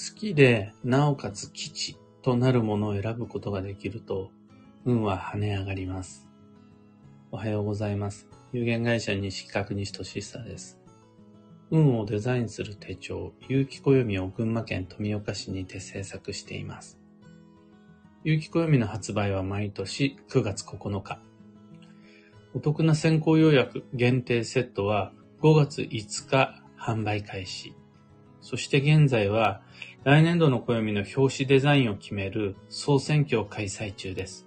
好きで、なおかつ基地となるものを選ぶことができると、運は跳ね上がります。おはようございます。有限会社西企画西俊久です。運をデザインする手帳、有機暦を群馬県富岡市にて制作しています。有機暦の発売は毎年9月9日。お得な先行予約限定セットは5月5日販売開始。そして現在は来年度の暦の表紙デザインを決める総選挙を開催中です。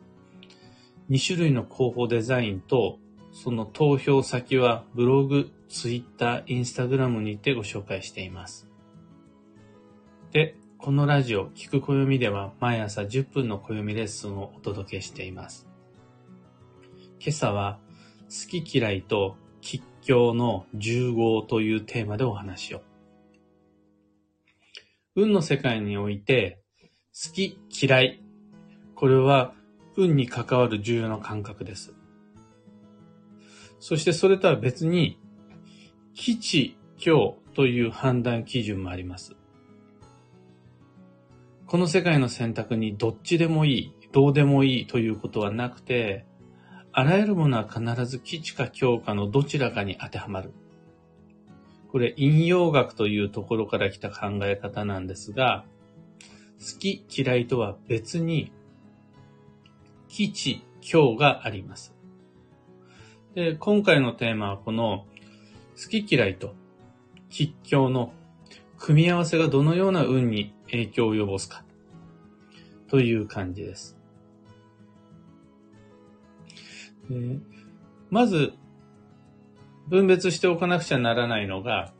2種類の候補デザインとその投票先はブログ、ツイッター、インスタグラムにてご紹介しています。で、このラジオ、聞く暦では毎朝10分の暦レッスンをお届けしています。今朝は好き嫌いと吉祥の重合というテーマでお話を。運の世界において好き嫌い、これは運に関わる重要な感覚です。そしてそれとは別に、基地、今日という判断基準もあります。この世界の選択にどっちでもいい、どうでもいいということはなくて、あらゆるものは必ず基地か強化のどちらかに当てはまる。これ、引用学というところから来た考え方なんですが、好き嫌いとは別に、基地、強があります。で、今回のテーマはこの好き嫌いと吉祥の組み合わせがどのような運に影響を及ぼすかという感じです。でまず、分別しておかなくちゃならないのが、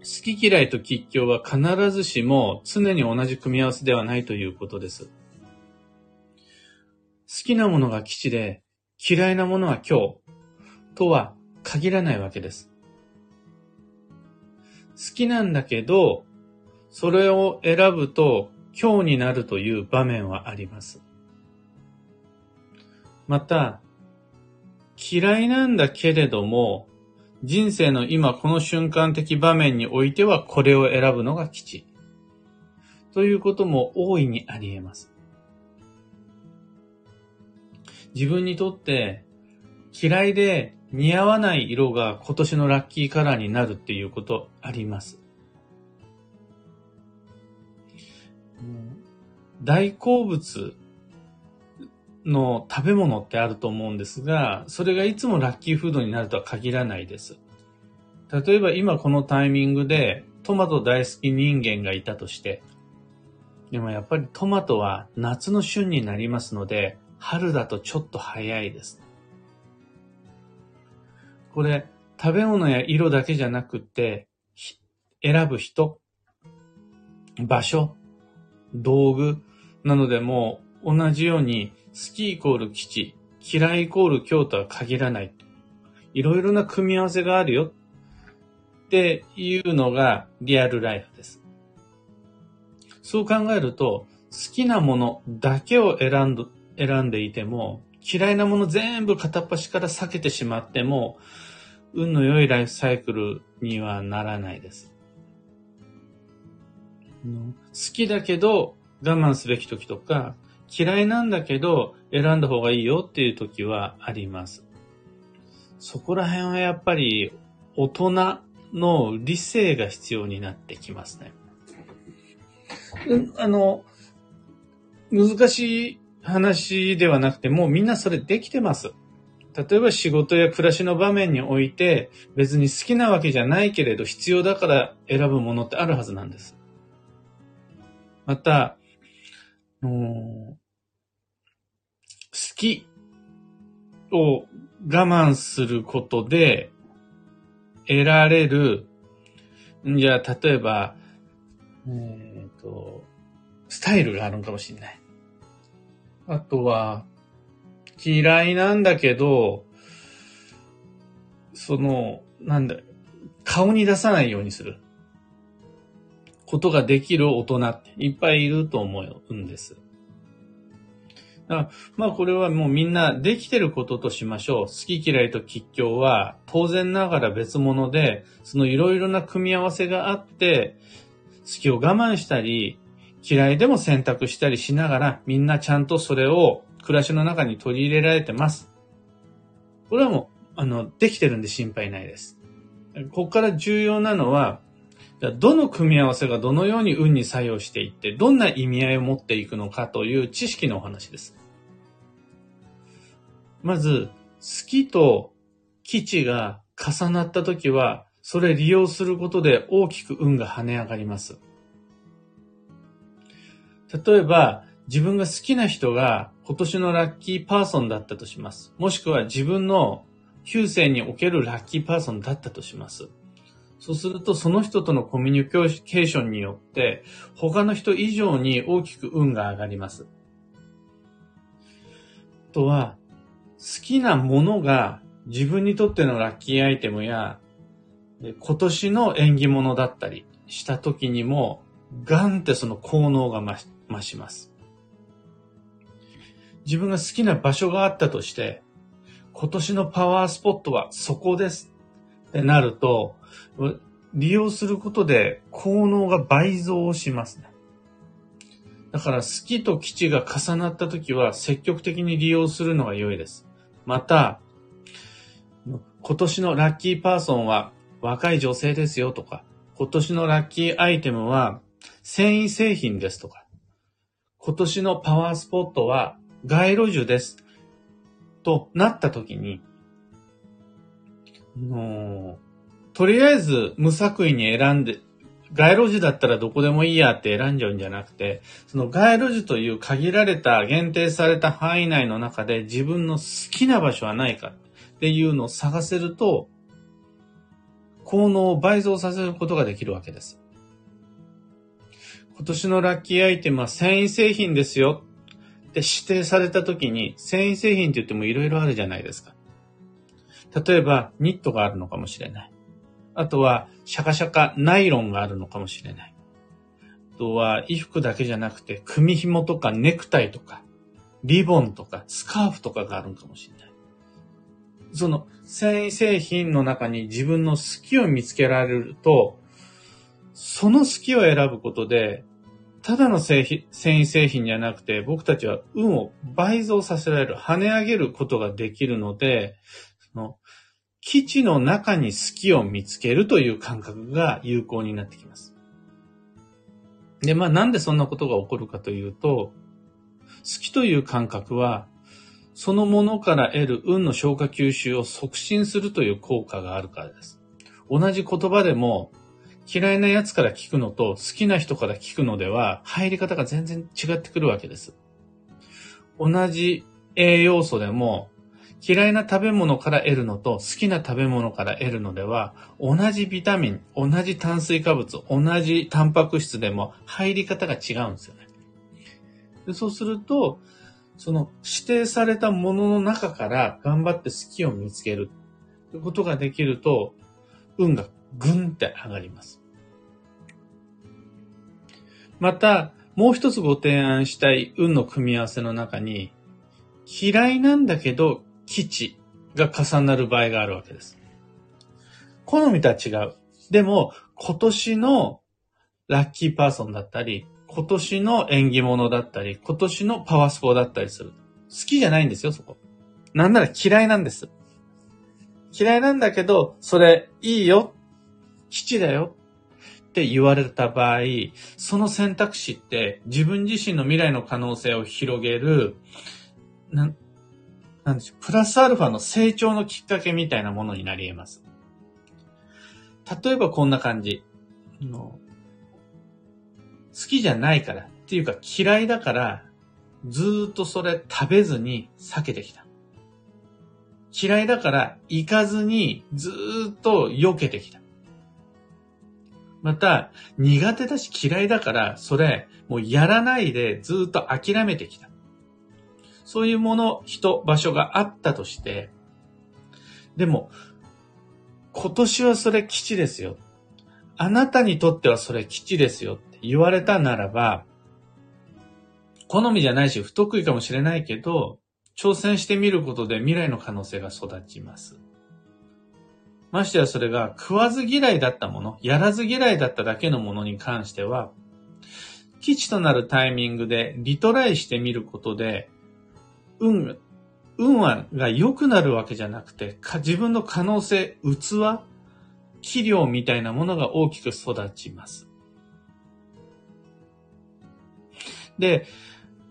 好き嫌いと吉祥は必ずしも常に同じ組み合わせではないということです。好きなものが基地で嫌いなものは今日とは限らないわけです。好きなんだけど、それを選ぶと今日になるという場面はあります。また、嫌いなんだけれども、人生の今この瞬間的場面においてはこれを選ぶのが吉。ということも大いにあり得ます。自分にとって嫌いで似合わない色が今年のラッキーカラーになるっていうことあります。大好物の食べ物ってあると思うんですが、それがいつもラッキーフードになるとは限らないです。例えば今このタイミングでトマト大好き人間がいたとして、でもやっぱりトマトは夏の旬になりますので、春だとちょっと早いです。これ、食べ物や色だけじゃなくて、選ぶ人、場所、道具なのでも同じように好きイコール基地、嫌いイコール京都は限らない。いろいろな組み合わせがあるよっていうのがリアルライフです。そう考えると、好きなものだけを選ん選んでいても、嫌いなもの全部片っ端から避けてしまっても、運の良いライフサイクルにはならないです。好きだけど我慢すべき時とか、嫌いなんだけど選んだ方がいいよっていう時はあります。そこら辺はやっぱり大人の理性が必要になってきますね。あの、難しい話ではなくて、もうみんなそれできてます。例えば仕事や暮らしの場面において、別に好きなわけじゃないけれど必要だから選ぶものってあるはずなんです。また、好きを我慢することで得られる、じゃあ例えば、えっ、ー、と、スタイルがあるのかもしれない。あとは、嫌いなんだけど、その、なんだ、顔に出さないようにする。ことができる大人っていっぱいいると思うんです。だからまあこれはもうみんなできてることとしましょう。好き嫌いと吉祥は当然ながら別物で、そのいろいろな組み合わせがあって、好きを我慢したり、嫌いでも選択したりしながら、みんなちゃんとそれを暮らしの中に取り入れられてます。これはもう、あの、できてるんで心配ないです。ここから重要なのは、どの組み合わせがどのように運に作用していって、どんな意味合いを持っていくのかという知識のお話です。まず、好きと基地が重なったときは、それ利用することで大きく運が跳ね上がります。例えば、自分が好きな人が今年のラッキーパーソンだったとします。もしくは自分の旧世におけるラッキーパーソンだったとします。そうすると、その人とのコミュニケーションによって、他の人以上に大きく運が上がります。あとは、好きなものが自分にとってのラッキーアイテムや、今年の縁起物だったりした時にも、ガンってその効能が増します。自分が好きな場所があったとして、今年のパワースポットはそこですってなると、利用することで効能が倍増しますね。だから好きと基地が重なった時は積極的に利用するのが良いです。また、今年のラッキーパーソンは若い女性ですよとか、今年のラッキーアイテムは繊維製品ですとか、今年のパワースポットは街路樹です。となった時に、のとりあえず無作為に選んで、街路樹だったらどこでもいいやって選んじゃうんじゃなくて、その街路樹という限られた、限定された範囲内の中で自分の好きな場所はないかっていうのを探せると、効能を倍増させることができるわけです。今年のラッキーアイテムは繊維製品ですよって指定された時に、繊維製品って言っても色々あるじゃないですか。例えば、ニットがあるのかもしれない。あとは、シャカシャカナイロンがあるのかもしれない。あとは、衣服だけじゃなくて、組紐とかネクタイとか、リボンとか、スカーフとかがあるのかもしれない。その、繊維製品の中に自分の好きを見つけられると、その好きを選ぶことで、ただの繊維製品じゃなくて、僕たちは運を倍増させられる、跳ね上げることができるので、の基地の中に好きを見つけるという感覚が有効になってきます。で、まあなんでそんなことが起こるかというと、好きという感覚は、そのものから得る運の消化吸収を促進するという効果があるからです。同じ言葉でも、嫌いなやつから聞くのと好きな人から聞くのでは、入り方が全然違ってくるわけです。同じ栄養素でも、嫌いな食べ物から得るのと好きな食べ物から得るのでは、同じビタミン、同じ炭水化物、同じタンパク質でも入り方が違うんですよね。でそうすると、その指定されたものの中から頑張って好きを見つけるということができると、運がぐんって上がります。また、もう一つご提案したい運の組み合わせの中に、嫌いなんだけど基地が重なる場合があるわけです。好みとは違う。でも、今年のラッキーパーソンだったり、今年の縁起物だったり、今年のパワースポーだったりする。好きじゃないんですよ、そこ。なんなら嫌いなんです。嫌いなんだけど、それいいよ。基地だよ。って言われた場合、その選択肢って自分自身の未来の可能性を広げる、なんでしょう、プラスアルファの成長のきっかけみたいなものになり得ます。例えばこんな感じ。好きじゃないから、っていうか嫌いだから、ずっとそれ食べずに避けてきた。嫌いだから行かずにずっと避けてきた。また、苦手だし嫌いだから、それ、もうやらないでずっと諦めてきた。そういうもの、人、場所があったとして、でも、今年はそれ基地ですよ。あなたにとってはそれ基地ですよって言われたならば、好みじゃないし不得意かもしれないけど、挑戦してみることで未来の可能性が育ちます。ましてやそれが食わず嫌いだったもの、やらず嫌いだっただけのものに関しては、基地となるタイミングでリトライしてみることで、運、運はが良くなるわけじゃなくて、自分の可能性、器、器量みたいなものが大きく育ちます。で、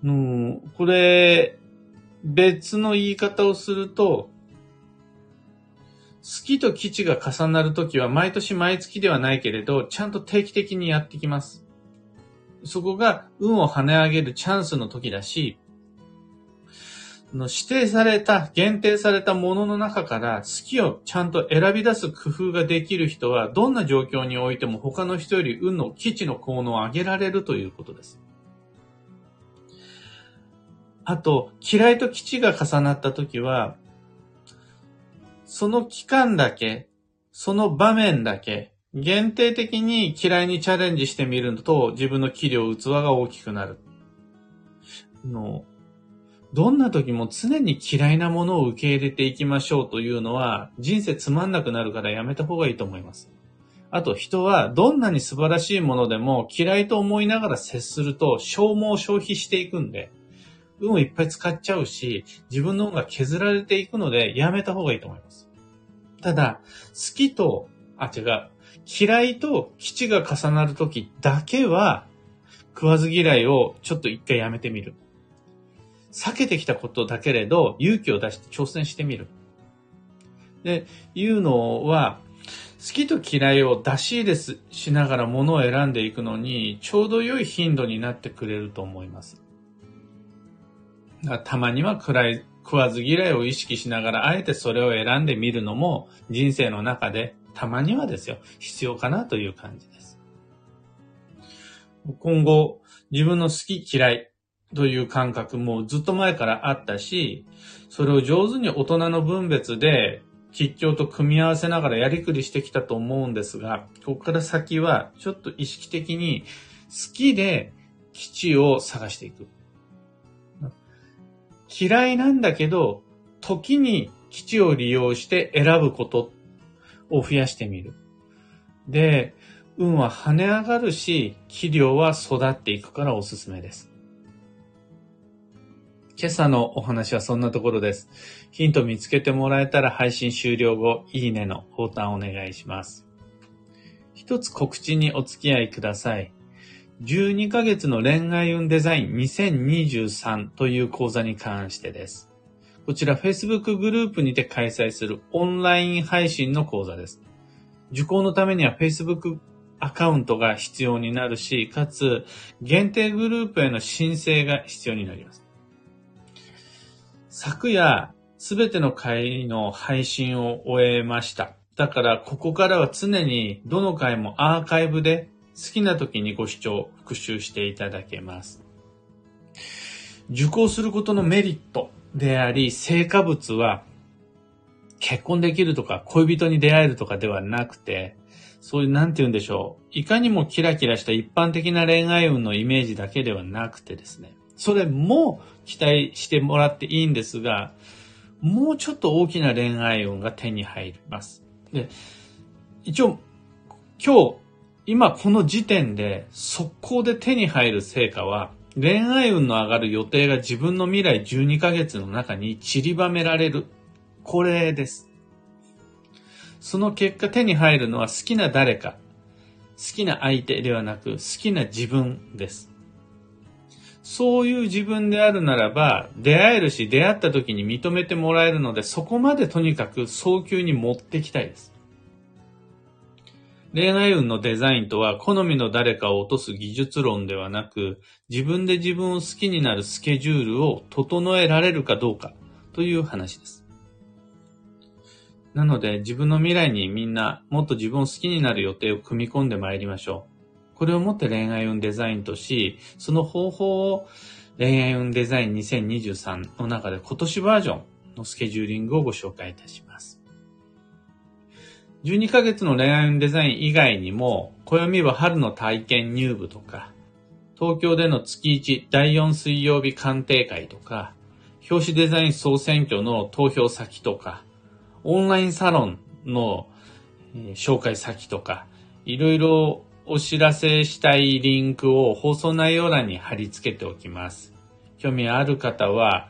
うん、これ、別の言い方をすると、月と基地が重なるときは毎年毎月ではないけれど、ちゃんと定期的にやってきます。そこが運を跳ね上げるチャンスの時だし、の指定された、限定されたものの中から好きをちゃんと選び出す工夫ができる人は、どんな状況においても他の人より運の基地の効能を上げられるということです。あと、嫌いと基地が重なったときは、その期間だけ、その場面だけ、限定的に嫌いにチャレンジしてみると、自分の器量、器が大きくなる。のどんな時も常に嫌いなものを受け入れていきましょうというのは、人生つまんなくなるからやめた方がいいと思います。あと人はどんなに素晴らしいものでも嫌いと思いながら接すると消耗消費していくんで、運をいっぱい使っちゃうし、自分の運が削られていくのでやめた方がいいと思います。ただ、好きと、あ、違う、嫌いと基地が重なる時だけは、食わず嫌いをちょっと一回やめてみる。避けてきたことだけれど、勇気を出して挑戦してみる。で、いうのは、好きと嫌いを出し入れしながらものを選んでいくのに、ちょうど良い頻度になってくれると思います。たまには暗い、食わず嫌いを意識しながら、あえてそれを選んでみるのも、人生の中で、たまにはですよ、必要かなという感じです。今後、自分の好き嫌い、という感覚もずっと前からあったし、それを上手に大人の分別で吉祥と組み合わせながらやりくりしてきたと思うんですが、ここから先はちょっと意識的に好きで基地を探していく。嫌いなんだけど、時に基地を利用して選ぶことを増やしてみる。で、運は跳ね上がるし、器量は育っていくからおすすめです。今朝のお話はそんなところです。ヒント見つけてもらえたら配信終了後、いいねのボタンお願いします。一つ告知にお付き合いください。12ヶ月の恋愛運デザイン2023という講座に関してです。こちら Facebook グループにて開催するオンライン配信の講座です。受講のためには Facebook アカウントが必要になるし、かつ限定グループへの申請が必要になります。昨夜、すべての回の配信を終えました。だから、ここからは常にどの回もアーカイブで好きな時にご視聴、復習していただけます。受講することのメリットであり、成果物は結婚できるとか恋人に出会えるとかではなくて、そういう、なんて言うんでしょう。いかにもキラキラした一般的な恋愛運のイメージだけではなくてですね。それも期待してもらっていいんですが、もうちょっと大きな恋愛運が手に入ります。で、一応、今日、今この時点で速攻で手に入る成果は、恋愛運の上がる予定が自分の未来12ヶ月の中に散りばめられる。これです。その結果手に入るのは好きな誰か、好きな相手ではなく好きな自分です。そういう自分であるならば、出会えるし、出会った時に認めてもらえるので、そこまでとにかく早急に持ってきたいです。恋愛運のデザインとは、好みの誰かを落とす技術論ではなく、自分で自分を好きになるスケジュールを整えられるかどうかという話です。なので、自分の未来にみんなもっと自分を好きになる予定を組み込んでまいりましょう。これをもって恋愛運デザインとし、その方法を恋愛運デザイン2023の中で今年バージョンのスケジューリングをご紹介いたします。12ヶ月の恋愛運デザイン以外にも、暦は春の体験入部とか、東京での月1第4水曜日鑑定会とか、表紙デザイン総選挙の投票先とか、オンラインサロンの紹介先とか、いろいろお知らせしたいリンクを放送内容欄に貼り付けておきます。興味ある方は、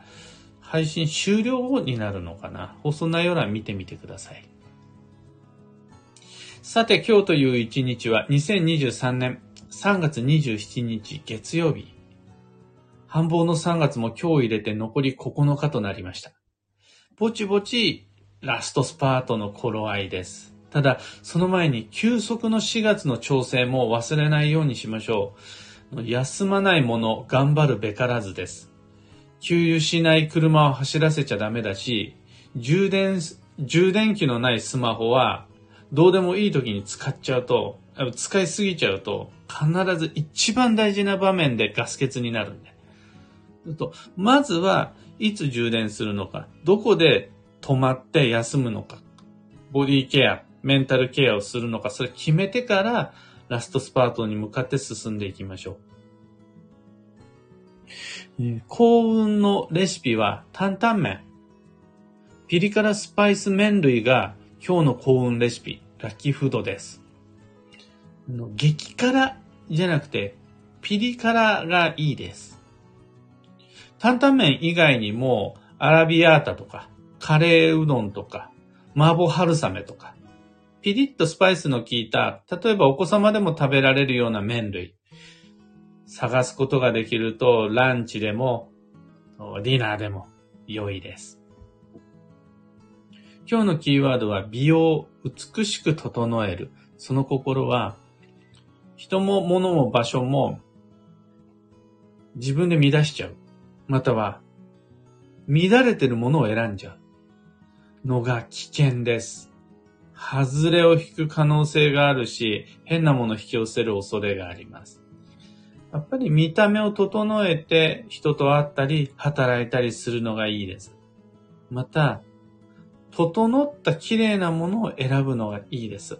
配信終了後になるのかな？放送内容欄見てみてください。さて今日という一日は2023年3月27日月曜日。繁忙の3月も今日入れて残り9日となりました。ぼちぼちラストスパートの頃合いです。ただ、その前に休息の4月の調整も忘れないようにしましょう。休まないもの、頑張るべからずです。給油しない車を走らせちゃダメだし、充電、充電器のないスマホは、どうでもいい時に使っちゃうと、使いすぎちゃうと、必ず一番大事な場面でガス欠になるんで。まずは、いつ充電するのか、どこで止まって休むのか、ボディケア、メンタルケアをするのか、それ決めてから、ラストスパートに向かって進んでいきましょう。幸運のレシピは担々麺。ピリ辛スパイス麺類が今日の幸運レシピ、ラッキーフードです。激辛じゃなくて、ピリ辛がいいです。担々麺以外にも、アラビアータとか、カレーうどんとか、麻婆春雨とか、ピリッとスパイスの効いた、例えばお子様でも食べられるような麺類、探すことができると、ランチでも、ディナーでも良いです。今日のキーワードは美容、美しく整える。その心は、人も物も場所も自分で乱しちゃう。または、乱れてるものを選んじゃうのが危険です。外れを引く可能性があるし、変なものを引き寄せる恐れがあります。やっぱり見た目を整えて人と会ったり働いたりするのがいいです。また、整った綺麗なものを選ぶのがいいです。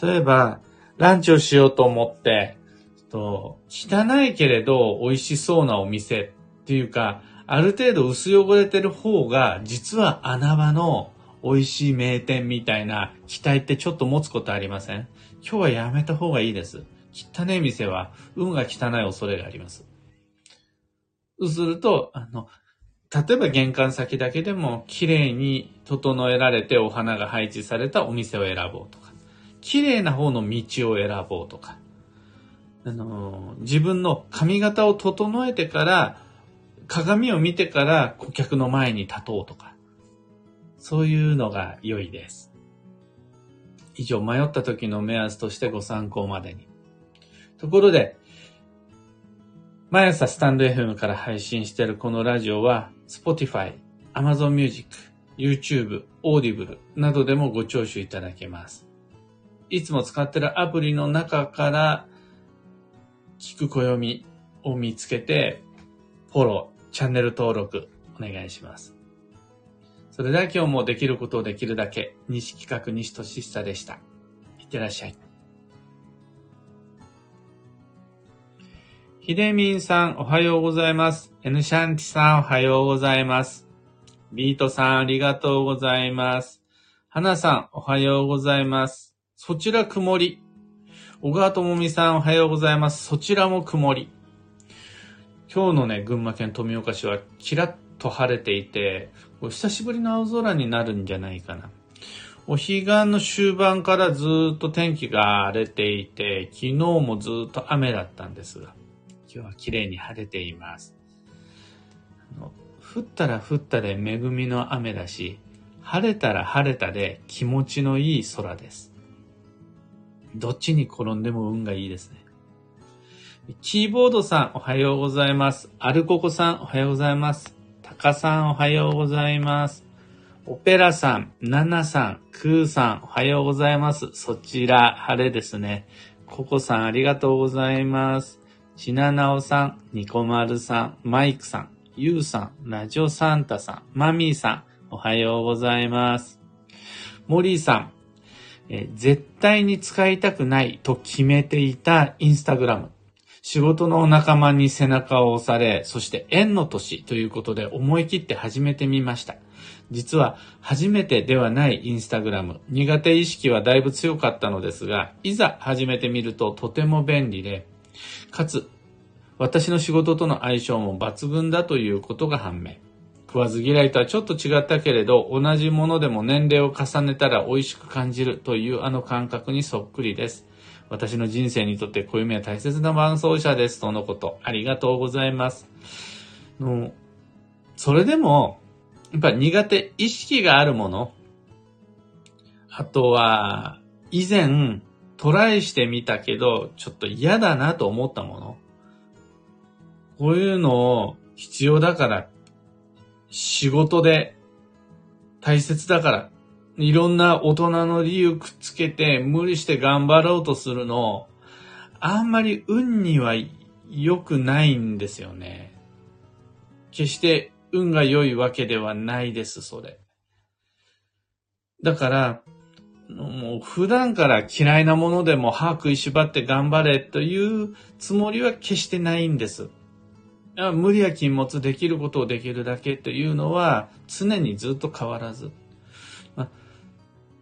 例えば、ランチをしようと思って、と汚いけれど美味しそうなお店っていうか、ある程度薄汚れてる方が実は穴場の美味しい名店みたいな期待ってちょっと持つことありません？今日はやめた方がいいです。汚い店は運が汚い恐れがあります。そうすると、あの、例えば玄関先だけでも綺麗に整えられてお花が配置されたお店を選ぼうとか、綺麗な方の道を選ぼうとか、あの、自分の髪型を整えてから、鏡を見てから顧客の前に立とうとか、そういうのが良いです。以上、迷った時の目安としてご参考までに。ところで、毎朝スタンド FM から配信しているこのラジオは、Spotify、Amazon Music、YouTube、Audible などでもご聴取いただけます。いつも使ってるアプリの中から聞く暦を見つけて、フォロー、チャンネル登録お願いします。それでは今日もできることをできるだけ、西企画西俊久でした。いってらっしゃい。ひでみんさん、おはようございます。エヌシャンティさん、おはようございます。ビートさん、ありがとうございます。はなさん、おはようございます。そちら曇り。小川智美さん、おはようございます。そちらも曇り。今日のね、群馬県富岡市は、キラッと晴れていて、久しぶりの青空になるんじゃないかな。お彼岸の終盤からずっと天気が荒れていて、昨日もずっと雨だったんですが、今日は綺麗に晴れています。降ったら降ったで恵みの雨だし、晴れたら晴れたで気持ちのいい空です。どっちに転んでも運がいいですね。キーボードさんおはようございます。アルココさんおはようございます。カさんおはようございます。オペラさん、ナナさん、クーさんおはようございます。そちら晴れですね。ココさんありがとうございます。ちななおさん、ニコマルさん、マイクさん、ユウさん、ラジオサンタさん、マミーさん、おはようございます。モリーさん、え絶対に使いたくないと決めていたインスタグラム。仕事の仲間に背中を押され、そして縁の年ということで思い切って始めてみました。実は初めてではないインスタグラム。苦手意識はだいぶ強かったのですが、いざ始めてみるととても便利で、かつ、私の仕事との相性も抜群だということが判明。食わず嫌いとはちょっと違ったけれど、同じものでも年齢を重ねたら美味しく感じるというあの感覚にそっくりです。私の人生にとって暦は大切な伴奏者です。とのこと。ありがとうございます。のそれでも、やっぱ苦手意識があるもの、あとは、以前トライしてみたけど、ちょっと嫌だなと思ったもの。こういうのを必要だから仕事で大切だから、いろんな大人の理由くっつけて無理して頑張ろうとするの、あんまり運には良くないんですよね。決して運が良いわけではないです、それ。だから、もう普段から嫌いなものでも歯食いしばって頑張れというつもりは決してないんです。無理や禁物できることをできるだけというのは常にずっと変わらず。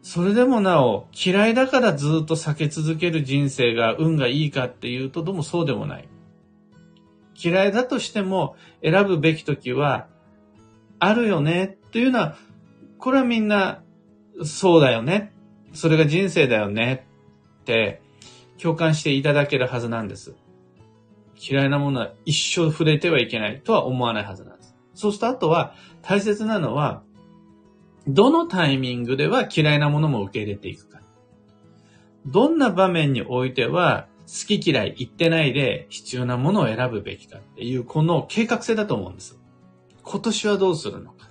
それでもなお嫌いだからずっと避け続ける人生が運がいいかっていうとどうもそうでもない。嫌いだとしても選ぶべき時はあるよねっていうのは、これはみんなそうだよね。それが人生だよねって共感していただけるはずなんです。嫌いなものは一生触れてはいけないとは思わないはずなんです。そうした後は大切なのは、どのタイミングでは嫌いなものも受け入れていくか。どんな場面においては好き嫌い言ってないで必要なものを選ぶべきかっていうこの計画性だと思うんです。今年はどうするのか。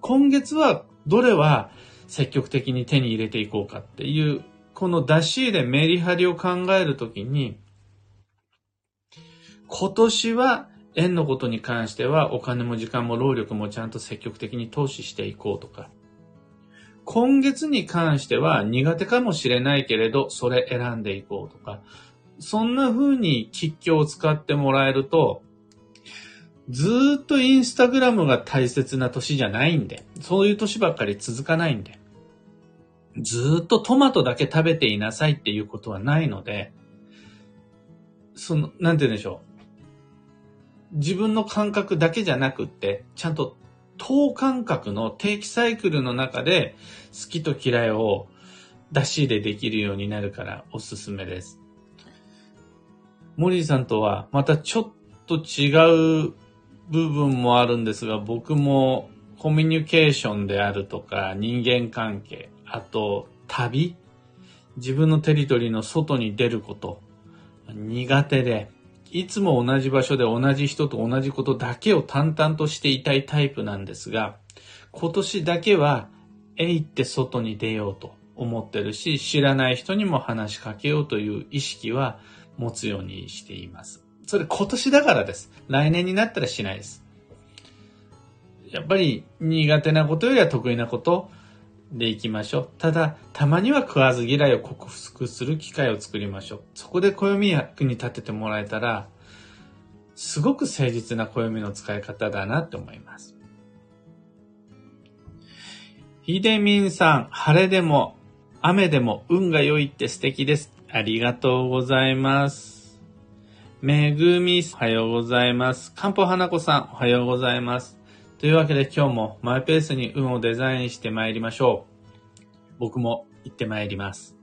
今月はどれは積極的に手に入れていこうかっていう、この出し入れメリハリを考えるときに、今年は円のことに関してはお金も時間も労力もちゃんと積極的に投資していこうとか、今月に関しては苦手かもしれないけれど、それ選んでいこうとか、そんな風に吉祥を使ってもらえると、ずっとインスタグラムが大切な年じゃないんで、そういう年ばっかり続かないんで、ずっとトマトだけ食べていなさいっていうことはないので、その、なんて言うんでしょう。自分の感覚だけじゃなくって、ちゃんと等感覚の定期サイクルの中で好きと嫌いを出し入れできるようになるからおすすめです。モリーさんとはまたちょっと違う部分もあるんですが、僕もコミュニケーションであるとか人間関係、あと旅、自分のテリトリーの外に出ること、苦手で、いつも同じ場所で同じ人と同じことだけを淡々としていたいタイプなんですが、今年だけは、えいって外に出ようと思ってるし、知らない人にも話しかけようという意識は持つようにしています。それ今年だからです。来年になったらしないです。やっぱり苦手なことよりは得意なことでいきましょう。ただ、たまには食わず嫌いを克服する機会を作りましょう。そこで暦役に立ててもらえたら、すごく誠実な暦の使い方だなって思います。ひでみんさん、晴れでも雨でも運が良いって素敵です。ありがとうございます。めぐみ、おはようございます。かんぽはなこさん、おはようございます。というわけで今日もマイペースに運をデザインして参りましょう。僕も行って参ります。